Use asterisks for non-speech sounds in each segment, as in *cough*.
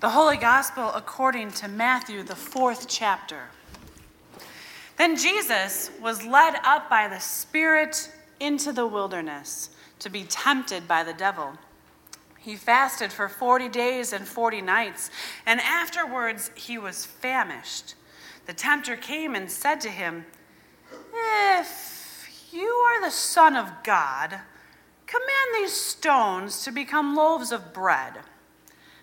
The Holy Gospel according to Matthew, the fourth chapter. Then Jesus was led up by the Spirit into the wilderness to be tempted by the devil. He fasted for 40 days and 40 nights, and afterwards he was famished. The tempter came and said to him, If you are the Son of God, command these stones to become loaves of bread.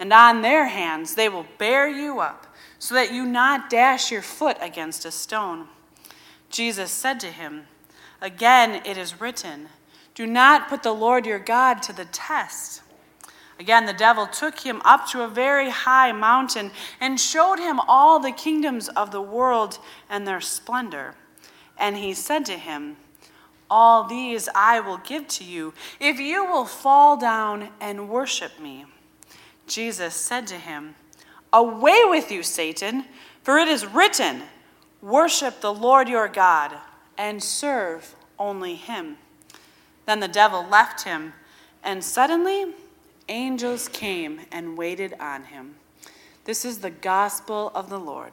and on their hands they will bear you up so that you not dash your foot against a stone. Jesus said to him, Again it is written, Do not put the Lord your God to the test. Again, the devil took him up to a very high mountain and showed him all the kingdoms of the world and their splendor. And he said to him, All these I will give to you if you will fall down and worship me. Jesus said to him, Away with you, Satan, for it is written, Worship the Lord your God and serve only him. Then the devil left him, and suddenly angels came and waited on him. This is the gospel of the Lord.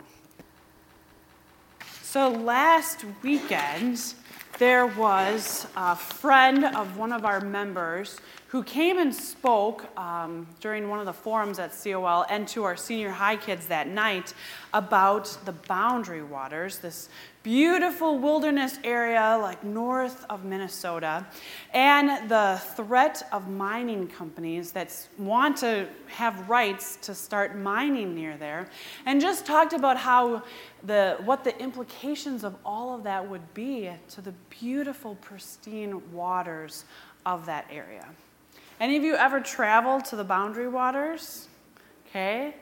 So last weekend, there was a friend of one of our members who came and spoke um, during one of the forums at COL and to our senior high kids that night about the boundary waters, this beautiful wilderness area like north of Minnesota, and the threat of mining companies that want to have rights to start mining near there, and just talked about how the, what the implications of all of that would be to the beautiful, pristine waters of that area. Any of you ever traveled to the boundary waters? Okay.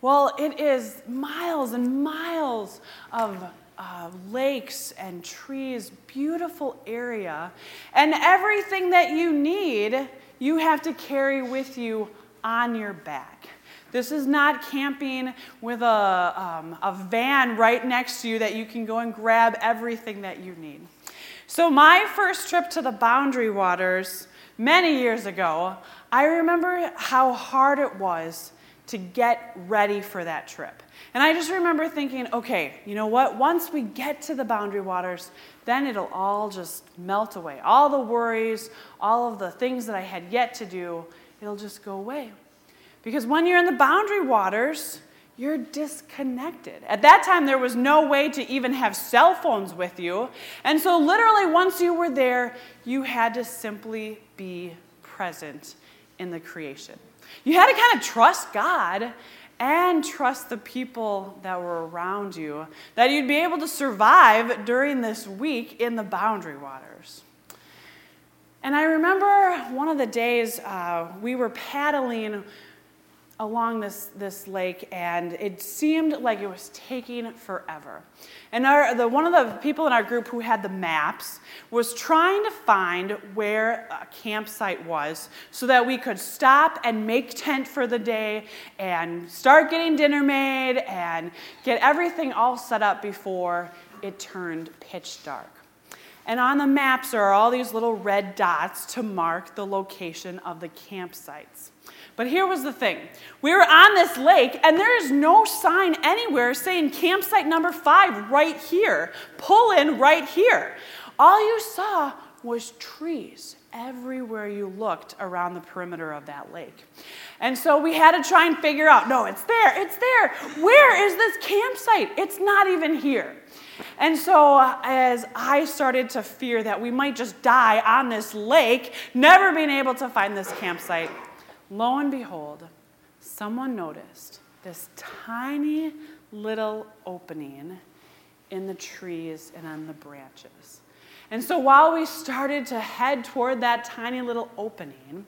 Well, it is miles and miles of uh, lakes and trees, beautiful area. And everything that you need, you have to carry with you on your back. This is not camping with a, um, a van right next to you that you can go and grab everything that you need. So, my first trip to the boundary waters many years ago, I remember how hard it was to get ready for that trip. And I just remember thinking, okay, you know what? Once we get to the boundary waters, then it'll all just melt away. All the worries, all of the things that I had yet to do, it'll just go away. Because when you're in the boundary waters, you're disconnected. At that time, there was no way to even have cell phones with you. And so, literally, once you were there, you had to simply be present in the creation. You had to kind of trust God and trust the people that were around you that you'd be able to survive during this week in the boundary waters. And I remember one of the days uh, we were paddling along this, this lake, and it seemed like it was taking forever. And our, the, one of the people in our group who had the maps was trying to find where a campsite was so that we could stop and make tent for the day and start getting dinner made and get everything all set up before it turned pitch dark. And on the maps, there are all these little red dots to mark the location of the campsites. But here was the thing we were on this lake, and there is no sign anywhere saying campsite number five right here, pull in right here. All you saw was trees everywhere you looked around the perimeter of that lake. And so we had to try and figure out no, it's there, it's there. Where is this campsite? It's not even here. And so, uh, as I started to fear that we might just die on this lake, never being able to find this campsite, lo and behold, someone noticed this tiny little opening in the trees and on the branches. And so while we started to head toward that tiny little opening,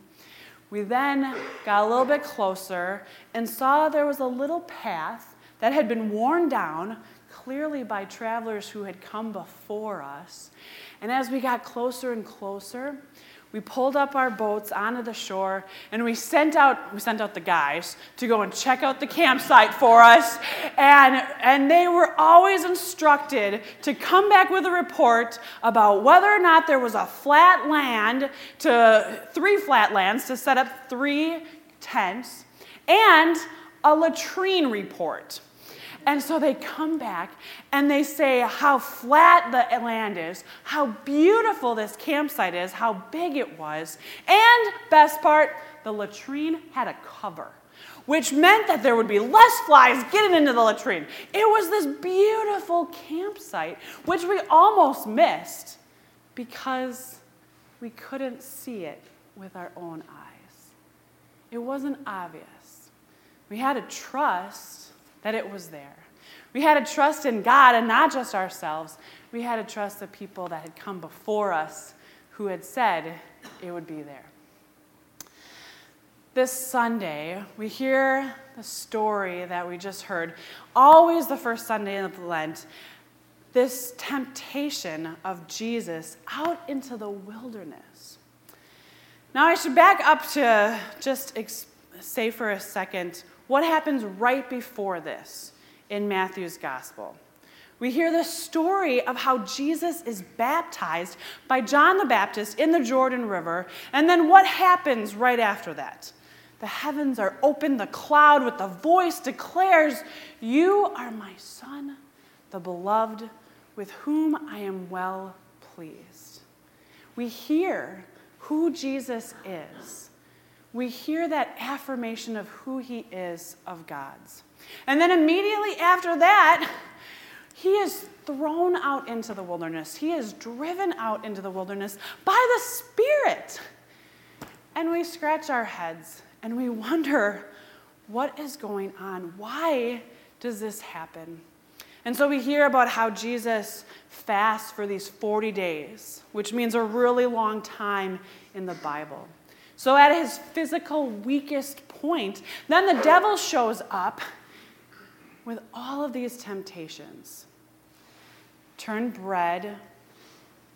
we then got a little bit closer and saw there was a little path that had been worn down clearly by travelers who had come before us. And as we got closer and closer, we pulled up our boats onto the shore and we sent out we sent out the guys to go and check out the campsite for us. And and they were always instructed to come back with a report about whether or not there was a flat land to three flat lands to set up three tents and a latrine report and so they come back and they say how flat the land is, how beautiful this campsite is, how big it was, and best part, the latrine had a cover, which meant that there would be less flies getting into the latrine. It was this beautiful campsite, which we almost missed because we couldn't see it with our own eyes. It wasn't obvious. We had to trust that it was there. We had to trust in God and not just ourselves. We had to trust the people that had come before us who had said it would be there. This Sunday, we hear the story that we just heard, always the first Sunday of Lent, this temptation of Jesus out into the wilderness. Now, I should back up to just say for a second what happens right before this in Matthew's gospel? We hear the story of how Jesus is baptized by John the Baptist in the Jordan River, and then what happens right after that? The heavens are open, the cloud with the voice declares, You are my Son, the beloved, with whom I am well pleased. We hear who Jesus is we hear that affirmation of who he is of God's. And then immediately after that, he is thrown out into the wilderness. He is driven out into the wilderness by the Spirit. And we scratch our heads and we wonder what is going on? Why does this happen? And so we hear about how Jesus fasts for these 40 days, which means a really long time in the Bible. So, at his physical weakest point, then the devil shows up with all of these temptations. Turn bread,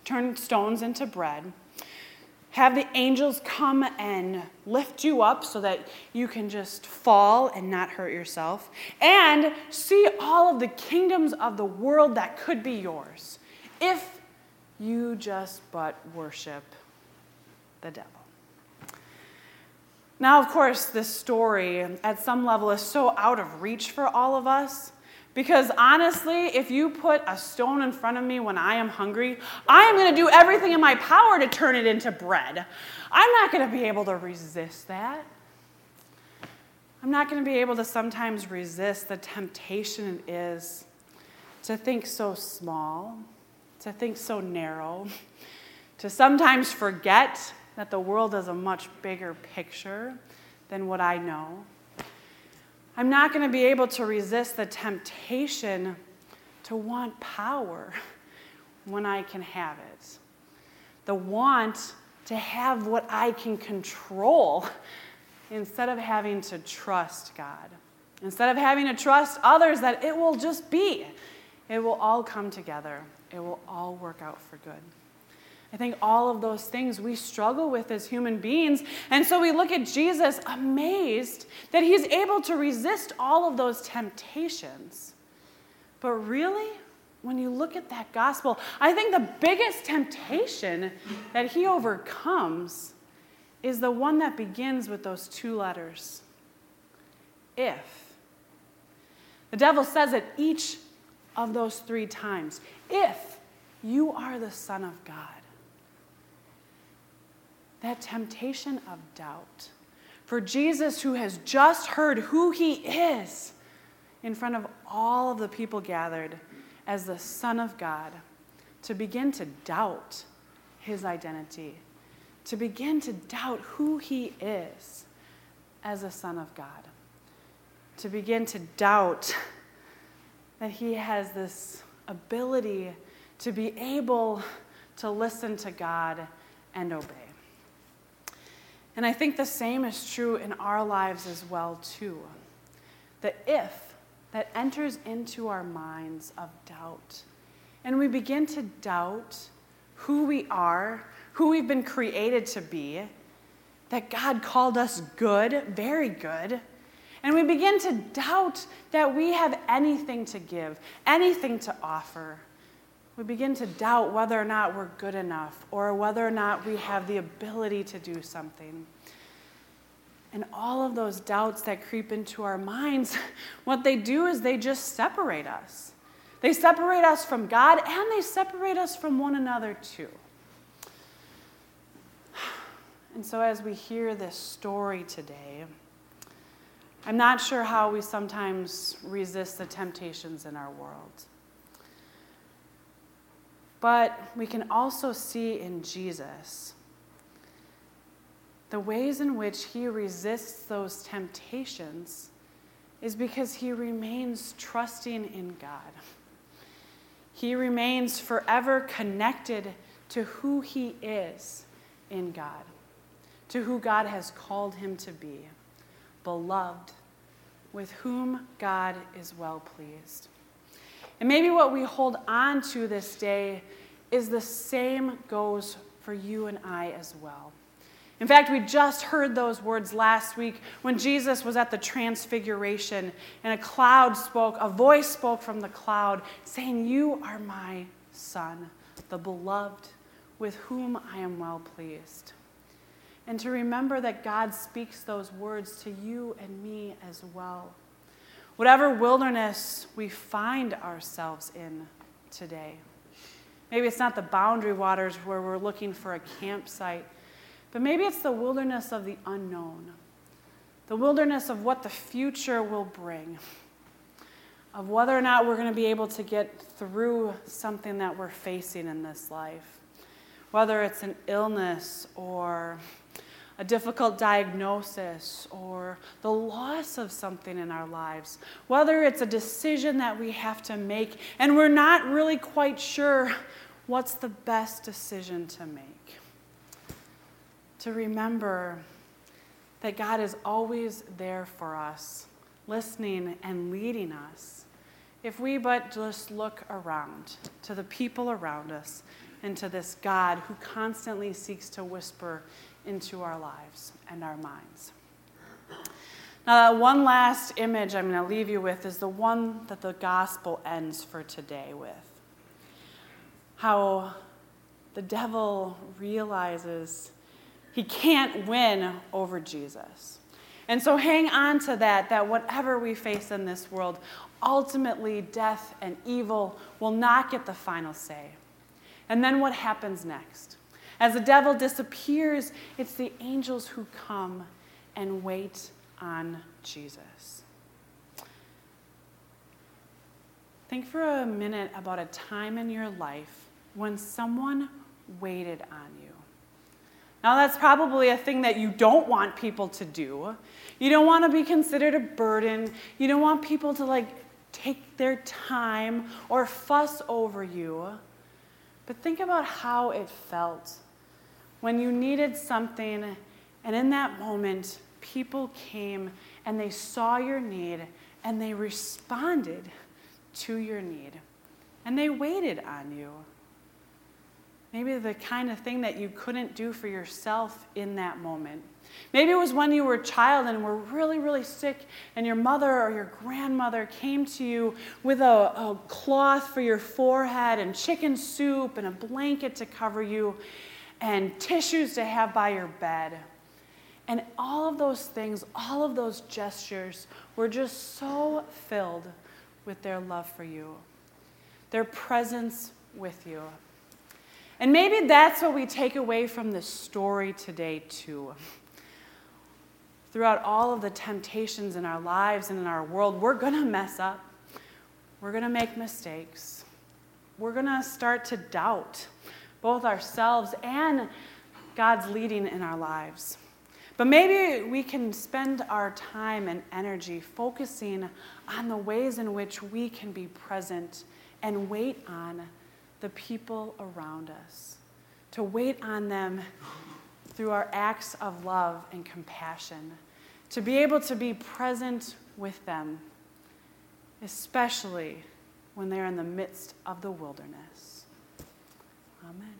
turn stones into bread, have the angels come and lift you up so that you can just fall and not hurt yourself, and see all of the kingdoms of the world that could be yours if you just but worship the devil. Now, of course, this story at some level is so out of reach for all of us. Because honestly, if you put a stone in front of me when I am hungry, I am going to do everything in my power to turn it into bread. I'm not going to be able to resist that. I'm not going to be able to sometimes resist the temptation it is to think so small, to think so narrow, to sometimes forget that the world is a much bigger picture than what I know. I'm not going to be able to resist the temptation to want power *laughs* when I can have it. The want to have what I can control *laughs* instead of having to trust God. Instead of having to trust others that it will just be. It will all come together. It will all work out for good. I think all of those things we struggle with as human beings. And so we look at Jesus amazed that he's able to resist all of those temptations. But really, when you look at that gospel, I think the biggest temptation that he overcomes is the one that begins with those two letters if. The devil says it each of those three times if you are the Son of God that temptation of doubt. For Jesus, who has just heard who he is in front of all of the people gathered as the Son of God, to begin to doubt his identity, to begin to doubt who he is as a Son of God, to begin to doubt that he has this ability to be able to listen to God and obey. And I think the same is true in our lives as well, too. The if that enters into our minds of doubt. And we begin to doubt who we are, who we've been created to be, that God called us good, very good. And we begin to doubt that we have anything to give, anything to offer. We begin to doubt whether or not we're good enough or whether or not we have the ability to do something. And all of those doubts that creep into our minds, *laughs* what they do is they just separate us. They separate us from God and they separate us from one another too. *sighs* And so, as we hear this story today, I'm not sure how we sometimes resist the temptations in our world. But we can also see in Jesus the ways in which he resists those temptations is because he remains trusting in God. He remains forever connected to who he is in God, to who God has called him to be, beloved, with whom God is well pleased. And maybe what we hold on to this day is the same goes for you and I as well. In fact, we just heard those words last week when Jesus was at the transfiguration and a cloud spoke, a voice spoke from the cloud saying, You are my son, the beloved, with whom I am well pleased. And to remember that God speaks those words to you and me as well. Whatever wilderness we find ourselves in today, maybe it's not the boundary waters where we're looking for a campsite but maybe it's the wilderness of the unknown, the wilderness of what the future will bring, of whether or not we're going to be able to get through something that we're facing in this life, whether it's an illness or a difficult diagnosis or the loss of something in our lives, whether it's a decision that we have to make and we're not really quite sure what's the best decision to make to remember that God is always there for us, listening and leading us. If we but just look around to the people around us and to this God who constantly seeks to whisper into our lives and our minds. Now, that one last image I'm going to leave you with is the one that the gospel ends for today with. How the devil realizes he can't win over Jesus. And so hang on to that, that whatever we face in this world, ultimately death and evil will not get the final say. And then what happens next? As the devil disappears, it's the angels who come and wait on Jesus. Think for a minute about a time in your life when someone waited on you. Now, that's probably a thing that you don't want people to do. You don't want to be considered a burden. You don't want people to like take their time or fuss over you. But think about how it felt when you needed something, and in that moment, people came and they saw your need and they responded to your need. And they waited on you. Maybe the kind of thing that you couldn't do for yourself in that moment. Maybe it was when you were a child and were really, really sick, and your mother or your grandmother came to you with a, a cloth for your forehead, and chicken soup, and a blanket to cover you, and tissues to have by your bed. And all of those things, all of those gestures were just so filled with their love for you, their presence with you. And maybe that's what we take away from this story today, too. Throughout all of the temptations in our lives and in our world, we're going to mess up. We're going to make mistakes. We're going to start to doubt both ourselves and God's leading in our lives. But maybe we can spend our time and energy focusing on the ways in which we can be present and wait on the people around us, to wait on them through our acts of love and compassion, to be able to be present with them especially when they're in the midst of the wilderness. Amen.